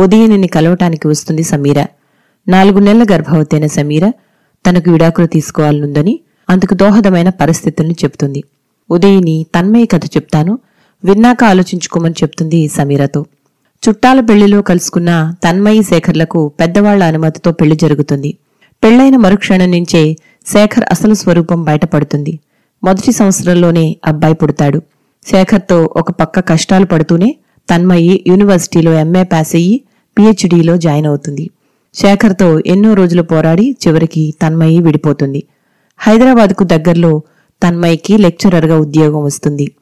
ఉదయనిని కలవటానికి వస్తుంది సమీర. నాలుగు నెలల గర్భవతైన సమీర తనకు విడాకులు తీసుకోవాలనుందని అందుకు దోహదమైన పరిస్థితుల్ని చెప్తుంది ఉదయిని తన్మయ కథ చెప్తాను విన్నాక ఆలోచించుకోమని చెప్తుంది సమీరతో. చుట్టాల పెళ్ళిలో కలుసుకున్న తన్మయి శేఖర్లకు పెద్దవాళ్ళ అనుమతితో పెళ్ళి జరుగుతుంది. పెళ్ళైన మరుక్షణం నుంచే శేఖర్ అసలు స్వరూపం బయటపడుతుంది. మొదటి సంవత్సరంలోనే అబ్బాయి పుడతాడు. శేఖర్తో ఒక పక్క కష్టాలు పడుతూనే తన్మయి యూనివర్సిటీలో ఎంఏ పాస్ అయ్యి పిహెచ్డిలో జాయిన్ అవుతుంది. శేఖర్తో ఎన్నో రోజులు పోరాడి చివరికి తన్మయి విడిపోతుంది. హైదరాబాద్కు దగ్గరలో తన్మయికి లెక్చరర్గా ఉద్యోగం వస్తుంది.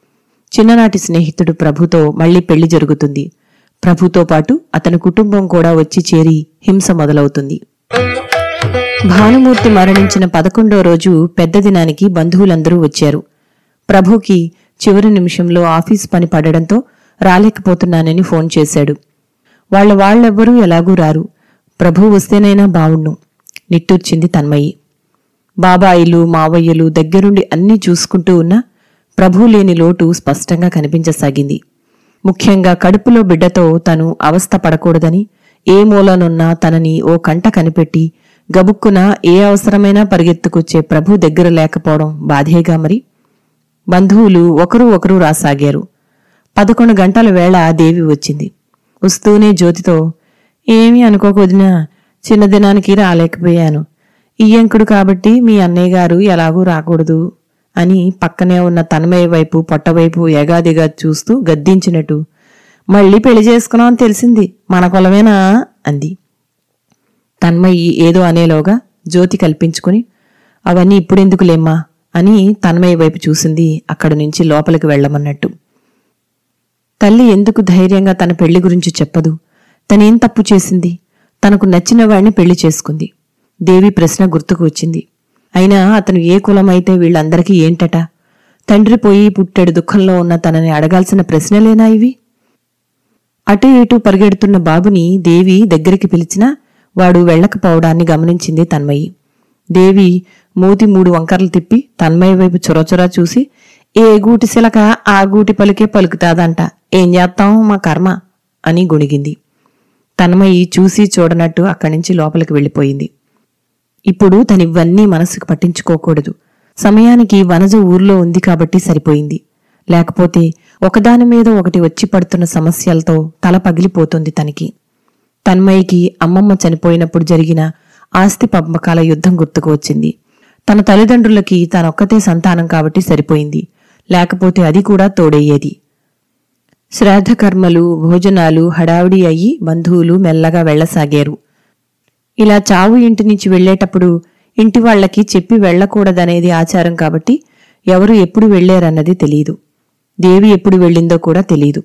చిన్ననాటి స్నేహితుడు ప్రభుతో మళ్ళీ పెళ్ళి జరుగుతుంది. ప్రభుతో పాటు అతని కుటుంబం కూడా వచ్చి చేరి హింస మొదలవుతుంది. భానుమూర్తి మరణించిన పదకొండో రోజు పెద్ద దినానికి బంధువులందరూ వచ్చారు. ప్రభుకి చివరి నిమిషంలో ఆఫీస్ పని పడడంతో రాలేకపోతున్నానని ఫోన్ చేశాడు. వాళ్ళ వాళ్ళెవ్వరూ ఎలాగూ రారు. ప్రభు వస్తేనైనా బావుణ్ణు నిట్టూర్చింది తన్మయి. బాబాయిలు మావయ్యలు దగ్గరుండి అన్నీ చూసుకుంటూ ఉన్నా ప్రభు లేని లోటు స్పష్టంగా కనిపించసాగింది. ముఖ్యంగా కడుపులో బిడ్డతో తను అవస్థ పడకూడదని ఏ మూలనున్నా తనని ఓ కంట కనిపెట్టి గబుక్కున ఏ అవసరమైనా పరిగెత్తుకొచ్చే ప్రభు దగ్గర లేకపోవడం బాధేగా మరి? బంధువులు ఒకరు ఒకరు రాసాగారు. పదకొండు గంటల వేళ దేవి వచ్చింది. వస్తూనే జ్యోతితో ఏమీ అనుకోకొదినా చిన్నదినానికి రాలేకపోయాను. ఇయ్యంకుడు కాబట్టి మీ అన్నయ్య గారు ఎలాగూ రాకూడదు అని పక్కనే ఉన్న తన్మయ్య వైపు పొట్టవైపు ఎగాదిగా చూస్తూ గద్దించినట్టు మళ్ళీ పెళ్ళి చేసుకున్నామని తెలిసింది. మన కులమేనా? అంది. తన్మయ్యి ఏదో అనేలోగా జ్యోతి కల్పించుకుని అవన్నీ ఇప్పుడెందుకులేమ్మా? అని తన్మయ్య వైపు చూసింది అక్కడి నుంచి లోపలికి వెళ్ళమన్నట్టు. తల్లి ఎందుకు ధైర్యంగా తన పెళ్ళి గురించి చెప్పదు? తనేం తప్పు చేసింది? తనకు నచ్చిన వాడిని పెళ్ళి చేసుకుంది. దేవి ప్రశ్న గుర్తుకు వచ్చింది. అయినా అతను ఏ కులమైతే వీళ్ళందరికీ ఏంటట? తండ్రి పోయి పుట్టెడు దుఃఖంలో ఉన్న తనని అడగాల్సిన ప్రశ్నలేనా ఇవి? అటు ఇటు పరిగెడుతున్న బాబుని దేవి దగ్గరికి పిలిచినా వాడు వెళ్ళకపోవడాన్ని గమనించింది తన్మయి. దేవి మూతి మూడు వంకర్లు తిప్పి తన్మయ్య వైపు చొరచొరా చూసి ఏ గూటి శిలక ఆ గూటి పలికే పలుకుతాదంట. ఏం చేస్తాం మా కర్మ అని గొణిగింది. తన్మయి చూసి చూడనట్టు అక్కడి నుంచి లోపలికి వెళ్ళిపోయింది. ఇప్పుడు తనివన్నీ మనసుకు పట్టించుకోకూడదు. సమయానికి వనజ ఊర్లో ఉంది కాబట్టి సరిపోయింది. లేకపోతే ఒకదాని మీద ఒకటి వచ్చి పడుతున్న సమస్యలతో తల పగిలిపోతుంది తనకి. తన్మయికి అమ్మమ్మ చనిపోయినప్పుడు జరిగిన ఆస్తి పంపకాల యుద్ధం గుర్తుకు వచ్చింది. తన తల్లిదండ్రులకి తనొక్కతే సంతానం కాబట్టి సరిపోయింది. లేకపోతే అది కూడా తోడయ్యేది. శ్రాద్ధకర్మలు భోజనాలు హడావిడి అయ్యి బంధువులు మెల్లగా వెళ్ళసాగారు ఇలా చావు ఇంటి నుంచి వెళ్ళేటప్పుడు ఇంటి వాళ్ళకి చెప్పి వెళ్ళకూడదనేది ఆచారం కాబట్టి ఎవరు ఎప్పుడు వెళ్ళేరన్నది తెలియదు దేవి ఎప్పుడు వెళ్ళిందో కూడా తెలియదు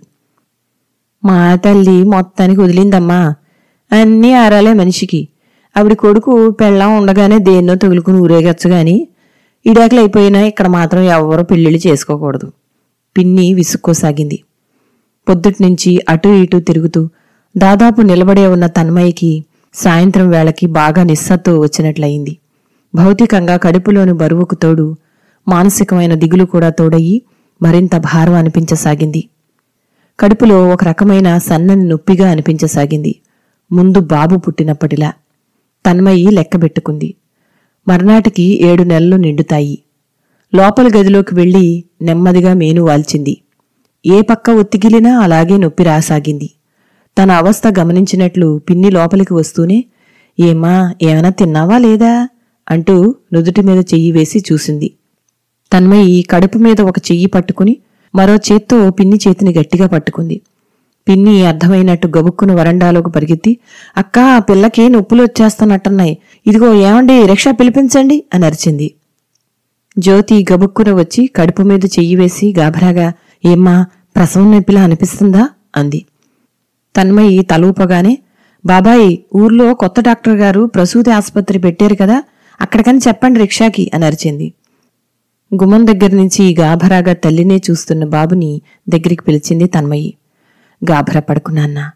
మా తల్లి మొత్తానికి వదిలిందమ్మా. అన్నీ ఆరాలే మనిషికి. ఆవిడ కొడుకు పెళ్ళాం ఉండగానే దేన్నో తగులుకుని ఊరేగచ్చు గాని ఇడాకులైపోయినా ఇక్కడ మాత్రం ఎవరూ పెళ్ళిళ్ళు చేసుకోకూడదు. పిన్ని విసుక్కోసాగింది. పొద్దుట్నుంచి అటూ ఇటూ తిరుగుతూ దాదాపు నిలబడే ఉన్న తన్మయ్యకి సాయంత్రం వేళకి బాగా నిస్సత్తు వచ్చినట్లయింది. భౌతికంగా కడుపులోని బరువుకు తోడు మానసికమైన దిగులు కూడా తోడయి మరింత భారం అనిపించసాగింది. కడుపులో ఒక రకమైన సన్నని నొప్పిగా అనిపించసాగింది. ముందు బాబు పుట్టినప్పటిలా తన్మయి లెక్కబెట్టుకుంది. మర్నాటికి ఏడు నెలలు నిండుతాయి. లోపల గదిలోకి వెళ్ళి నెమ్మదిగా మేను వాల్చింది. ఏ పక్క ఒత్తిగిలినా అలాగే నొప్పి రాసాగింది. తన అవస్థ గమనించినట్లు పిన్ని లోపలికి వస్తూనే ఏమా ఏమైనా తిన్నావా లేదా? అంటూ నుదుటి మీద చెయ్యి వేసి చూసింది. తన్మయి కడుపు మీద ఒక చెయ్యి పట్టుకుని మరో చేత్తో పిన్ని చేతిని గట్టిగా పట్టుకుంది. పిన్ని అర్థమైనట్టు గబుక్కున వరండాలోకి పరిగెత్తి అక్కా ఆ పిల్లకి నొప్పులు వచ్చేస్తున్నట్టున్నాయి. ఇదిగో ఏమండి రిక్షా పిలిపించండి అని అరిచింది. జ్యోతి గబుక్కున వచ్చి కడుపు మీద చెయ్యి వేసి గాభరాగా ఏమ్మా ప్రసవం నొప్పిలా అనిపిస్తుందా? అంది. తన్మయి తలూపగానే బాబాయి ఊర్లో కొత్త డాక్టర్ గారు ప్రసూతి ఆసుపత్రి పెట్టారు కదా అక్కడికని చెప్పండి రిక్షాకి అని అరిచింది. గుమ్మం దగ్గర నుంచి గాభరాగా తల్లినే చూస్తున్న బాబుని దగ్గరికి పిలిచింది తన్మయి. గాభరా పడుకున్నాన్న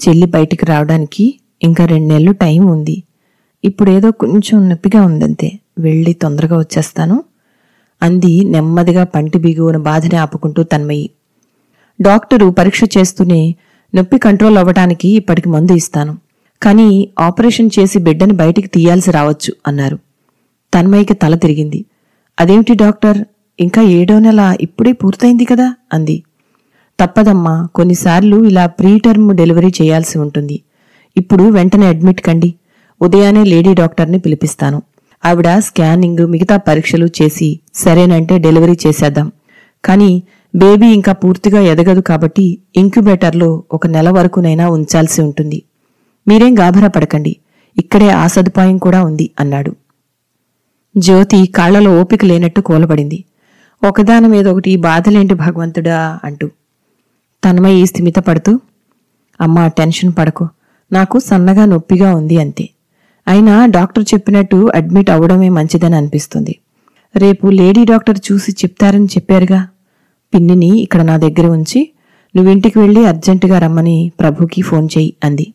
చెల్లి బయటికి రావడానికి ఇంకా రెండు నెలలు టైం ఉంది. ఇప్పుడేదో కొంచెం నొప్పిగా ఉందంతే. వెళ్ళి తొందరగా వచ్చేస్తాను. అంది నెమ్మదిగా పంటి బిగువున బాధని ఆపుకుంటూ తన్మయి. డాక్టరు పరీక్ష చేస్తూనే నొప్పి కంట్రోల్ అవ్వటానికి ఇప్పటికి మందు ఇస్తాను. కానీ ఆపరేషన్ చేసి బిడ్డని బయటికి తీయాల్సి రావచ్చు అన్నారు. తన్మయికి తల తిరిగింది. అదేమిటి డాక్టర్? ఇంకా ఏడో నెల ఇప్పుడే పూర్తయింది కదా అంది. తప్పదమ్మా. కొన్నిసార్లు ఇలా ప్రీటర్మ్ డెలివరీ చేయాల్సి ఉంటుంది. ఇప్పుడు వెంటనే అడ్మిట్ కండి. ఉదయాన్నే లేడీ డాక్టర్ని పిలిపిస్తాను. ఆవిడ స్కానింగ్ మిగతా పరీక్షలు చేసి సరేనంటే డెలివరీ చేసేద్దాం. కానీ బేబీ ఇంకా పూర్తిగా ఎదగదు కాబట్టి ఇంక్యుబేటర్లో ఒక నెల వరకునైనా ఉంచాల్సి ఉంటుంది. మీరేం గాభరా పడకండి ఇక్కడే ఆ సదుపాయం కూడా ఉంది అన్నాడు. జ్యోతి కాళ్ళలో ఓపిక లేనట్టు కూలబడింది. ఒకదాని మీద ఒకటి బాధలేంటి భగవంతుడా అంటూ. తన్మయి స్థిమిత పడుతూ అమ్మా టెన్షన్ పడకు. నాకు సన్నగా నొప్పిగా ఉంది అంతే. అయినా డాక్టర్ చెప్పినట్టు అడ్మిట్ అవడమే మంచిదని అనిపిస్తుంది. రేపు లేడీ డాక్టర్ చూసి చెప్తారని చెప్పారుగా. పిన్నిని ఇక్కడ నా దగ్గర ఉంచి నువ్వింటికి వెళ్ళి అర్జెంటుగా రమ్మని ప్రభుకి ఫోన్ చెయ్యి అంది.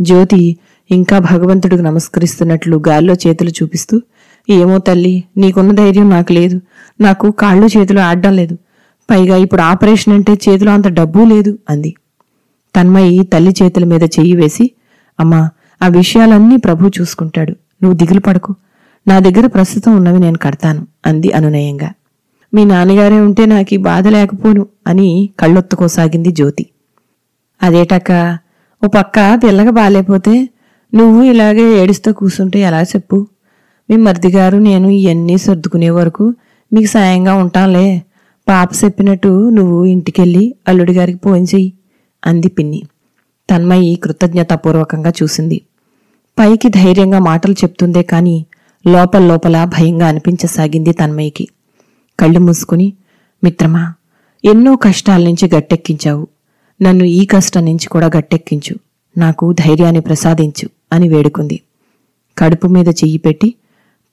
జ్యోతి ఇంకా భగవంతుడికి నమస్కరిస్తున్నట్లు గాల్లో చేతులు చూపిస్తూ ఏమో తల్లి నీకున్న ధైర్యం నాకు లేదు. నాకు కాళ్ళు చేతులు ఆడడం లేదు. పైగా ఇప్పుడు ఆపరేషన్ అంటే చేతిలో అంత డబ్బు లేదు అంది. తన్మయి తల్లి చేతుల మీద చెయ్యి వేసి అమ్మా ఆ విషయాలన్నీ ప్రభు చూసుకుంటాడు. నువ్వు దిగులు పడకు. నా దగ్గర ప్రస్తుతం ఉన్నవి నేను కడతాను అంది అనునయంగా. మీ నాన్నగారే ఉంటే నాకు ఈ బాధ లేకపోను అని కళ్ళొత్తుకోసాగింది జ్యోతి. అదేటక్క ఓ పక్క పిల్లగా బాగాలేకపోతే నువ్వు ఇలాగే ఏడుస్తూ కూర్చుంటే ఎలా చెప్పు? మీ మరిదిగారు నేను ఇవన్నీ సర్దుకునే వరకు మీకు సాయంగా ఉంటాంలే పాప చెప్పినట్టు నువ్వు ఇంటికెళ్ళి అల్లుడి గారికి ఫోన్ చెయ్యి అంది పిన్ని. తన్మయి కృతజ్ఞతాపూర్వకంగా చూసింది. పైకి ధైర్యంగా మాటలు చెప్తుందే కాని లోపల లోపల భయంగా అనిపించసాగింది తన్మయికి. కళ్ళు మూసుకుని మిత్రమా ఎన్నో కష్టాల నుంచి గట్టెక్కించావు. నన్ను ఈ కష్టం నుంచి కూడా గట్టెక్కించు. నాకు ధైర్యాన్ని ప్రసాదించు అని వేడుకుంది. కడుపు మీద చెయ్యి పెట్టి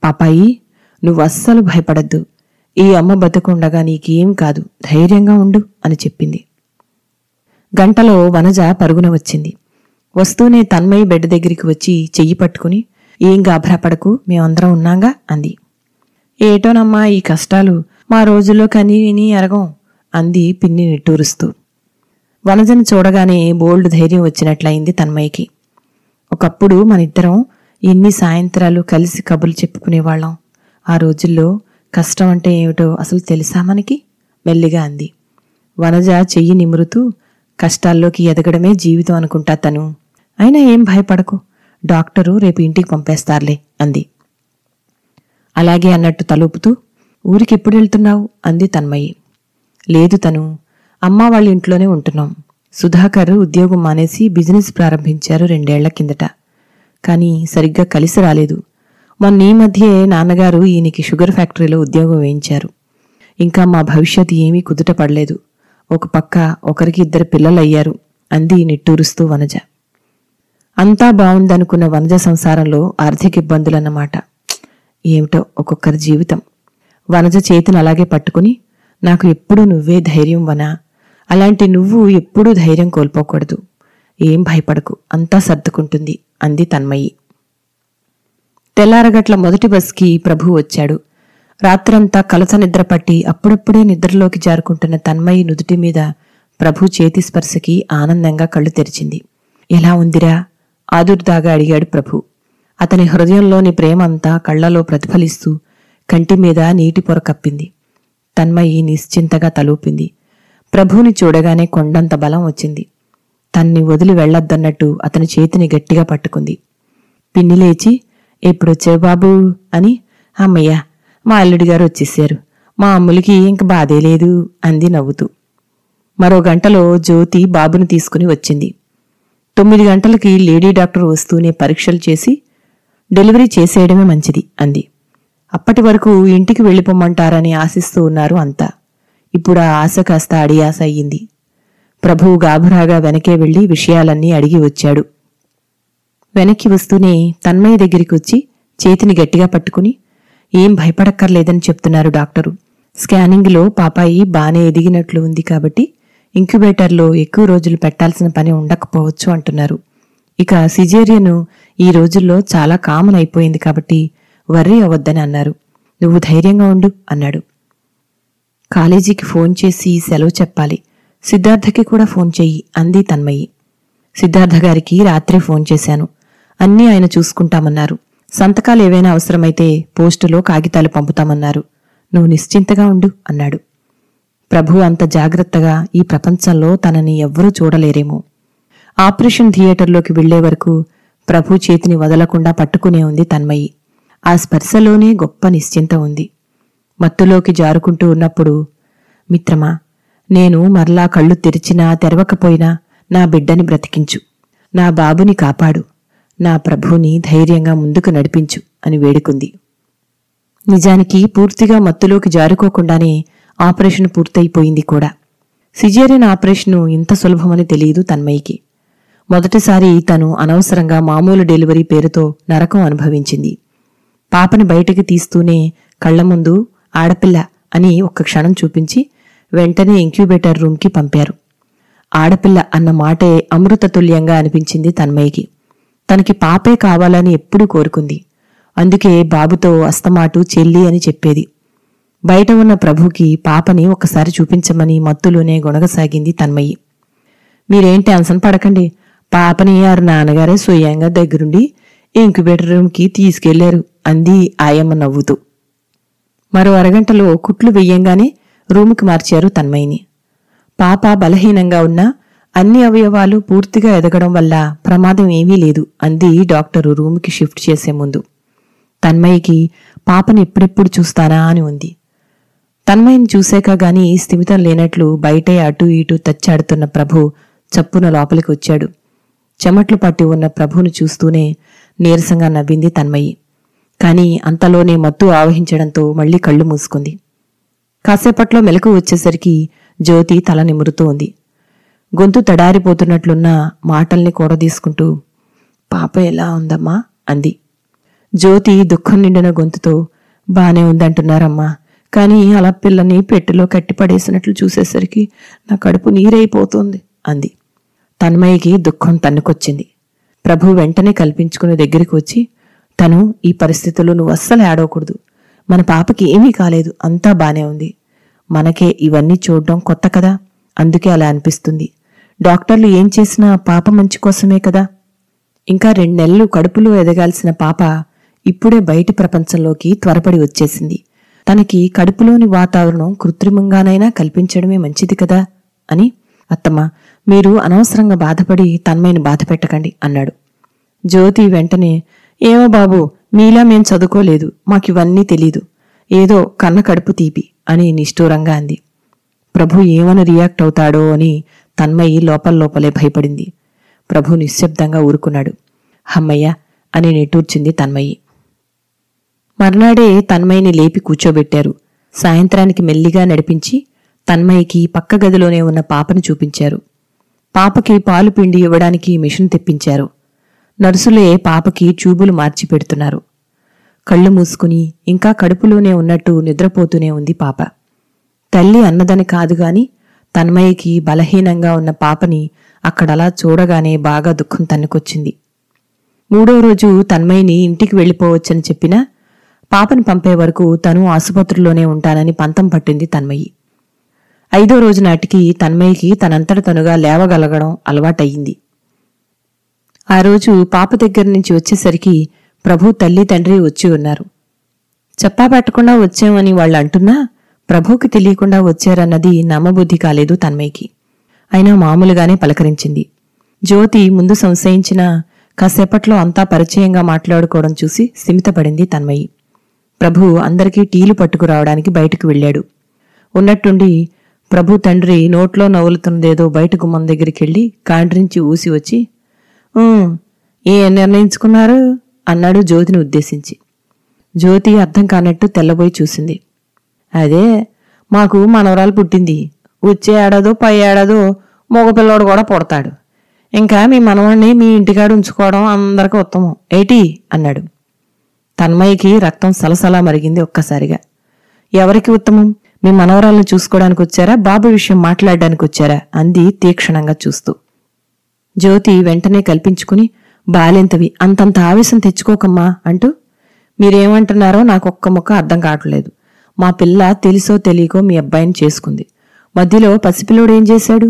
పాపాయి నువ్వు అస్సలు భయపడద్దు. ఈ అమ్మ బతుకుండగా నీకేం కాదు ధైర్యంగా ఉండు అని చెప్పింది. గంటలో వనజ పరుగున వచ్చింది. వస్తూనే తన్మయి బెడ్ దగ్గరికి వచ్చి చెయ్యి పట్టుకుని ఏం గాభరాపడకు మేమందరం ఉన్నాగా? అంది. ఏటోనమ్మా ఈ కష్టాలు మా రోజుల్లో కని విని ఎరగం అంది పిన్ని నిట్టూరుస్తూ. వనజను చూడగానే బోల్డ్ ధైర్యం వచ్చినట్లయింది తన్మయ్యకి ఒకప్పుడు మనిద్దరం ఎన్ని సాయంత్రాలు కలిసి కబుర్లు చెప్పుకునేవాళ్ళం. ఆ రోజుల్లో కష్టం అంటే ఏమిటో అసలు తెలుసా మనకి? మెల్లిగా అంది. వనజ చెయ్యి నిమురుతూ కష్టాల్లోకి ఎదగడమే జీవితం అనుకుంటా తను. అయినా ఏం భయపడకు డాక్టరు రేపు ఇంటికి పంపేస్తారులే అంది. అలాగే అన్నట్టు తలూపుతూ ఊరికి ఎప్పుడు వెళ్తున్నావు? అంది తన్మయి. లేదు తను అమ్మ వాళ్ళ ఇంట్లోనే ఉంటున్నాం. సుధాకర్ ఉద్యోగం మానేసి బిజినెస్ ప్రారంభించారు రెండేళ్ళ కిందట. కానీ సరిగ్గా కలిసి రాలేదు. మొన్న ఈ మధ్యే నాన్నగారు ఈయనకి షుగర్ ఫ్యాక్టరీలో ఉద్యోగం వేయించారు. ఇంకా మా భవిష్యత్ ఏమీ కుదుట పడలేదు. ఒక పక్క ఒకరికి ఇద్దరు పిల్లలయ్యారు. అంది నిట్టూరుస్తూ వనజ. అంతా బాగుందనుకున్న వనజ సంసారంలో ఆర్థిక ఇబ్బందులన్నమాట. ఏమిటో ఒక్కొక్కరి జీవితం. వనజ చేతిని అలాగే పట్టుకుని నాకు ఎప్పుడూ నువ్వే ధైర్యం వనా? అలాంటి నువ్వు ఎప్పుడూ ధైర్యం కోల్పోకూడదు. ఏం భయపడకు. అంతా సర్దుకుంటుంది. అంది తన్మయి. తెల్లారగట్ల మొదటి బస్కి ప్రభు వచ్చాడు. రాత్రంతా కలత నిద్ర పట్టి అప్పుడప్పుడే నిద్రలోకి జారుకుంటున్న తన్మయి నుదుటి మీద ప్రభు చేతి స్పర్శకి ఆనందంగా కళ్ళు తెరిచింది. ఎలా ఉందిరా? ఆదుర్దాగా అడిగాడు ప్రభు. అతని హృదయంలోని ప్రేమంతా కళ్ళలో ప్రతిఫలిస్తూ కంటి మీద నీటి పొర కప్పింది. తన్మయి నిశ్చింతగా తలూపింది. ప్రభువుని చూడగానే కొండంత బలం వచ్చింది. తన్ని వదిలి వెళ్ళొద్దన్నట్టు అతని చేతిని గట్టిగా పట్టుకుంది. పిన్ని లేచి ఎప్పుడొచ్చావు బాబూ? అని అమ్మయ్య మా అల్లుడి గారు వచ్చేసారు. మా అమ్ములకి ఇంక బాధే లేదు అంది నవ్వుతూ. మరో గంటలో జ్యోతి బాబుని తీసుకుని వచ్చింది. తొమ్మిది గంటలకి లేడీ డాక్టర్ వస్తూనే పరీక్షలు చేసి డెలివరీ చేసేయడమే మంచిది అంది. అప్పటి వరకు ఇంటికి వెళ్ళిపోమ్మంటారని ఆశిస్తూ ఉన్నారు అంతా. ఇప్పుడు ఆ ఆశ కాస్త అడియాస అయ్యింది. ప్రభువు గాభరాగా వెనకే వెళ్ళి విషయాలన్నీ అడిగి వచ్చాడు. వెనక్కి వస్తూనే తన్మయ్య దగ్గరికి వచ్చి చేతిని గట్టిగా పట్టుకుని ఏం భయపడక్కర్లేదని చెప్తున్నారు డాక్టరు. స్కానింగ్లో పాపాయి బానే ఎదిగినట్లు ఉంది కాబట్టి ఇంక్యుబేటర్లో ఎక్కువ రోజులు పెట్టాల్సిన పని ఉండకపోవచ్చు అంటున్నారు. ఇక సిజేరియను ఈ రోజుల్లో చాలా కామన్ అయిపోయింది కాబట్టి వర్రీ అవ్వద్దని అన్నారు. నువ్వు ధైర్యంగా ఉండు అన్నాడు. కాలేజీకి ఫోన్ చేసి సెలవు చెప్పాలి. సిద్ధార్థకి కూడా ఫోన్ చెయ్యి అంది తన్మయ్యి సిద్ధార్థ గారికి రాత్రే ఫోన్ చేశాను. అన్నీ ఆయన చూసుకుంటామన్నారు. సంతకాలు ఏవైనా అవసరమైతే పోస్టులో కాగితాలు పంపుతామన్నారు. నువ్వు నిశ్చింతగా ఉండు అన్నాడు. ప్రభు అంత జాగ్రత్తగా ఈ ప్రపంచంలో తనని ఎవ్వరూ చూడలేరేమో. ఆపరేషన్ థియేటర్లోకి వెళ్ళే వరకు ప్రభు చేతిని వదలకుండా పట్టుకునే ఉంది తన్మయి. ఆ స్పర్శలోనే గొప్ప నిశ్చింత ఉంది. మత్తులోకి జారుకుంటూ ఉన్నప్పుడు మిత్రమా నేను మరలా కళ్ళు తెరిచినా తెరవకపోయినా నా బిడ్డని బ్రతికించు. నా బాబుని కాపాడు. నా ప్రభుని ధైర్యంగా ముందుకు నడిపించు అని వేడుకుంది. నిజానికి పూర్తిగా మత్తులోకి జారుకోకుండానే ఆపరేషన్ పూర్తయిపోయింది కూడా. సిజేరియన్ ఆపరేషను ఇంత సులభమని తెలియదు తన్మయికి మొదటిసారి తను అనవసరంగా మామూలు డెలివరీ పేరుతో నరకం అనుభవించింది. పాపని బయటికి తీస్తూనే కళ్ళ ముందు ఆడపిల్ల అని ఒక్క క్షణం చూపించి వెంటనే ఇంక్యుబేటర్ రూమ్కి పంపారు. ఆడపిల్ల అన్న మాటే అమృతతుల్యంగా అనిపించింది తన్మయ్యకి. తనకి పాపే కావాలని ఎప్పుడూ కోరుకుంది. అందుకే బాబుతో అస్తమాటు చెల్లి అని చెప్పేది. బయట ఉన్న ప్రభుకి పాపని ఒకసారి చూపించమని మత్తులోనే గొనగసాగింది తన్మయ్యి మీరేంటి అన్సన్ పడకండి. పాపని ఆరు నాన్నగారే స్వయంగా దగ్గరుండి ఇంక్యుబేటర్ రూమ్కి తీసుకెళ్ళారు అంది ఆయమ్మ నవ్వుతూ. మరో అరగంటలో కుట్లు వెయ్యంగానే రూముకి మార్చారు తన్మయిని. పాప బలహీనంగా ఉన్నా అన్ని అవయవాలు పూర్తిగా ఎదగడం వల్ల ప్రమాదం ఏమీ లేదు అంది డాక్టరు రూమ్కి షిఫ్ట్ చేసే ముందు. తన్మయికి పాపని ఎప్పుడెప్పుడు చూస్తానా అని ఉంది. తన్మయిని చూశాక గాని స్థిమితం లేనట్లు బయటే అటూ ఇటూ తచ్చాడుతున్న ప్రభు చప్పున లోపలికి వచ్చాడు. చెమట్లు పట్టి ఉన్న ప్రభును చూస్తూనే నీరసంగా నవ్వింది తన్మయి కాని అంతలోనే మత్తు ఆవహించడంతో మళ్ళీ కళ్ళు మూసుకుంది. కాసేపట్లో మెలకు వచ్చేసరికి జ్యోతి తల నిమురుతూ ఉంది. గొంతు తడారిపోతున్నట్లున్న మాటల్ని కూడదీసుకుంటూ పాప ఎలా ఉందమ్మా? అంది. జ్యోతి దుఃఖం నిండిన గొంతుతో బానే ఉందంటున్నారమ్మా. కానీ అలా పిల్లని పెట్టెలో కట్టిపడేసినట్లు చూసేసరికి నా కడుపు నీరైపోతుంది అంది. తన్మయ్యకి దుఃఖం తన్నుకొచ్చింది. ప్రభు వెంటనే కల్పించుకుని దగ్గరికి వచ్చి తను ఈ పరిస్థితుల్లో నువ్వు అస్సలు ఆడవకూడదు మన పాపకి ఏమీ కాలేదు. అంతా బానే ఉంది. మనకే ఇవన్నీ చూడడం కొత్త కదా. అందుకే అలా అనిపిస్తుంది. డాక్టర్లు ఏం చేసినా పాప మంచి కోసమే కదా. ఇంకా రెండు నెలలు కడుపులో ఎదగాల్సిన పాప ఇప్పుడే బయటి ప్రపంచంలోకి త్వరపడి వచ్చేసింది. తనకి కడుపులోని వాతావరణం కృత్రిమంగానైనా కల్పించడమే మంచిది కదా అని అత్తమ్మ మీరు అనవసరంగా బాధపడి తన్మయ్యను బాధ పెట్టకండి అన్నాడు. జ్యోతి వెంటనే ఏమో బాబు మీలా మేం చదువుకోలేదు మాకివన్నీ తెలీదు ఏదో కన్న కడుపు తీపి అని నిష్ఠూరంగా అంది. ప్రభు ఏమని రియాక్ట్ అవుతాడో అని తన్మయి లోపల లోపలే భయపడింది. ప్రభు నిశ్శబ్దంగా ఊరుకున్నాడు. హమ్మయ్య అని నిట్టూర్చింది తన్మయి. మర్నాడే తన్మయిని లేపి కూర్చోబెట్టారు. సాయంత్రానికి మెల్లిగా నడిపించి తన్మయికి పక్క గదిలోనే ఉన్న పాపను చూపించారు. పాపకి పాలు పిండి ఇవ్వడానికి మిషన్ తెప్పించారు. నర్సులే పాపకి ట్యూబులు మార్చి పెడుతున్నారు. కళ్ళు మూసుకుని ఇంకా కడుపులోనే ఉన్నట్టు నిద్రపోతూనే ఉంది పాప. తల్లి అన్నదని కాదుగాని తన్మయ్యకి బలహీనంగా ఉన్న పాపని అక్కడలా చూడగానే బాగా దుఃఖం తన్నుకొచ్చింది. మూడో రోజు తన్మయ్యని ఇంటికి వెళ్ళిపోవచ్చని చెప్పినా పాపను పంపే వరకు తను ఆసుపత్రిలోనే ఉంటానని పంతం పట్టింది తన్మయ్యి ఐదో రోజు నాటికి తన్మయ్యకి తనంతట తనుగా లేవగలగడం అలవాటయ్యింది. ఆ రోజు పాప దగ్గర నుంచి వచ్చేసరికి ప్రభు తల్లి తండ్రి వచ్చి ఉన్నారు. చెప్పా పెట్టకుండా వచ్చామని వాళ్ళు అంటున్నా ప్రభుకి తెలియకుండా వచ్చారన్నది నమ్మబుద్ధి కాలేదు తన్మయ్యకి. అయినా మామూలుగానే పలకరించింది. జ్యోతి ముందు సంశయించిన కాసేపట్లో అంతా పరిచయంగా మాట్లాడుకోవడం చూసి స్థిమితపడింది తన్మయి ప్రభు అందరికీ టీలు పట్టుకురావడానికి బయటకు వెళ్ళాడు. ఉన్నట్టుండి ప్రభు తండ్రి నోట్లో నవ్వులుతున్నదేదో బయట గుమ్మం దగ్గరికెళ్ళి కాండ్రించి ఊసి వచ్చి ఏ ఏం నిర్ణయించుకున్నారు? అన్నాడు జ్యోతిని ఉద్దేశించి. జ్యోతి అర్థం కానట్టు తెల్లబోయి చూసింది. అదే మాకు మనవరాలు పుట్టింది. వచ్చే ఏడాదో పై ఏడాదో మగపిల్లోడు కూడా పుడతాడు. ఇంకా మీ మనవాణ్ణి మీ ఇంటికాడ ఉంచుకోవడం అందరికీ ఉత్తమం. ఏటి? అన్నాడు. తన్మయ్యకి రక్తం సలసలా మరిగింది ఒక్కసారిగా. ఎవరికి ఉత్తమం? మీ మనవరాలను చూసుకోవడానికి వచ్చారా? బాబు విషయం మాట్లాడడానికి వచ్చారా? అంది తీక్షణంగా చూస్తూ. జ్యోతి వెంటనే కల్పించుకుని బాలెంతవి అంతంత ఆవేశం తెచ్చుకోకమ్మా అంటూ మీరేమంటున్నారో నాకు ఒక్క ముక్క అర్థం కావట్లేదు. మా పిల్ల తెలుసో తెలియకో మీ అబ్బాయిని చేసుకుంది. మధ్యలో పసిపిల్లోడు ఏం చేశాడు?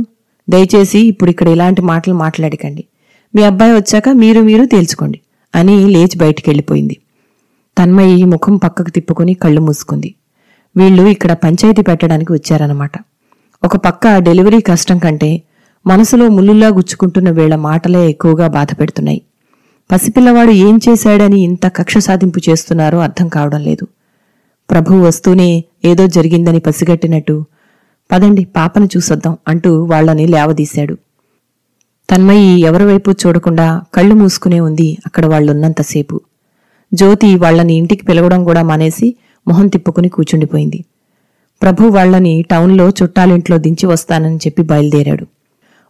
దయచేసి ఇప్పుడు ఇక్కడ ఇలాంటి మాటలు మాట్లాడకండి. మీ అబ్బాయి వచ్చాక మీరు మీరు తేల్చుకోండి అని లేచి బయటికి వెళ్ళిపోయింది తన్మయి ముఖం పక్కకు తిప్పుకుని కళ్ళు మూసుకుంది. వీళ్ళు ఇక్కడ పంచాయతీ పెట్టడానికి వచ్చారన్నమాట. ఒక పక్క డెలివరీ కష్టం కంటే మనసులో ముల్లులా గుచ్చుకుంటున్న వీళ్ళ మాటలే ఎక్కువగా బాధ పెడుతున్నాయి పసిపిల్లవాడు ఏం చేశాడని ఇంత కక్ష సాధింపు చేస్తున్నారో అర్థం కావడం లేదు. ప్రభు వస్తూనే ఏదో జరిగిందని పసిగట్టినట్టు. పదండి పాపను చూసొద్దాం అంటూ వాళ్ళని లేవదీశాడు. తన్మయి ఎవరి వైపు చూడకుండా కళ్ళు మూసుకునే ఉంది అక్కడ వాళ్ళున్నంతసేపు. జ్యోతి వాళ్ళని ఇంటికి పిలవడం కూడా మానేసి మొహం తిప్పుకుని కూచుండిపోయింది. ప్రభు వాళ్ళని టౌన్లో చుట్టాలింట్లో దించి వస్తానని చెప్పి బయలుదేరాడు.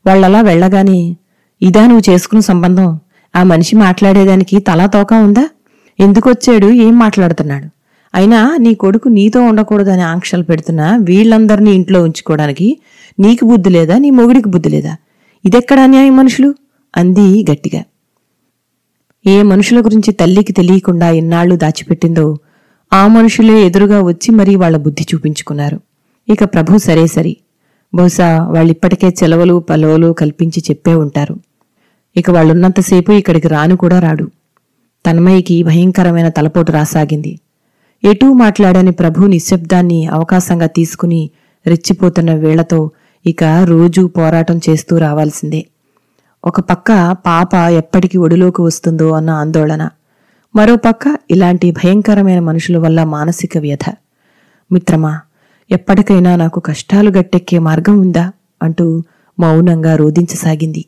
వాళ్ళలా వెళ్ళగానే ఇదా నువ్వు చేసుకున్న సంబంధం? ఆ మనిషి మాట్లాడేదానికి తలా తోక ఉందా? ఎందుకొచ్చాడు? ఏం మాట్లాడుతున్నాడు? అయినా నీ కొడుకు నీతో ఉండకూడదని ఆంక్షలు పెడుతున్నా వీళ్ళందరినీ ఇంట్లో ఉంచుకోవడానికి నీకు బుద్ధి లేదా నీ మొగుడికి బుద్ధి లేదా? ఇదెక్కడ అన్యాయం మనుషులు? అంది గట్టిగా. ఏ మనుషుల గురించి తల్లికి తెలియకుండా ఇన్నాళ్ళు దాచిపెట్టిందో ఆ మనుషులే ఎదురుగా వచ్చి మరీ వాళ్ళ బుద్ధి చూపించుకున్నారు. ఇక ప్రభు సరే సరి. బహుశా వాళ్ళిప్పటికే చెలవలు పలవలు కల్పించి చెప్పే ఉంటారు. ఇక వాళ్ళున్నంతసేపు ఇక్కడికి రాను కూడా రాడు. తన్మయికి భయంకరమైన తలపోటు రాసాగింది. ఎటూ మాట్లాడని ప్రభు నిశ్శబ్దాన్ని అవకాశంగా తీసుకుని రెచ్చిపోతున్న వేళతో ఇక రోజూ పోరాటం చేస్తూ రావాల్సిందే. ఒక పక్క పాప ఎప్పటికి ఒడిలోకి వస్తుందో అన్న ఆందోళన. మరోపక్క ఇలాంటి భయంకరమైన మనుషుల వల్ల మానసిక వ్యధ. మిత్రమా ఎప్పటికైనా నాకు కష్టాలు గట్టెక్కే మార్గం ఉందా? అంటూ మౌనంగా రోధించసాగింది.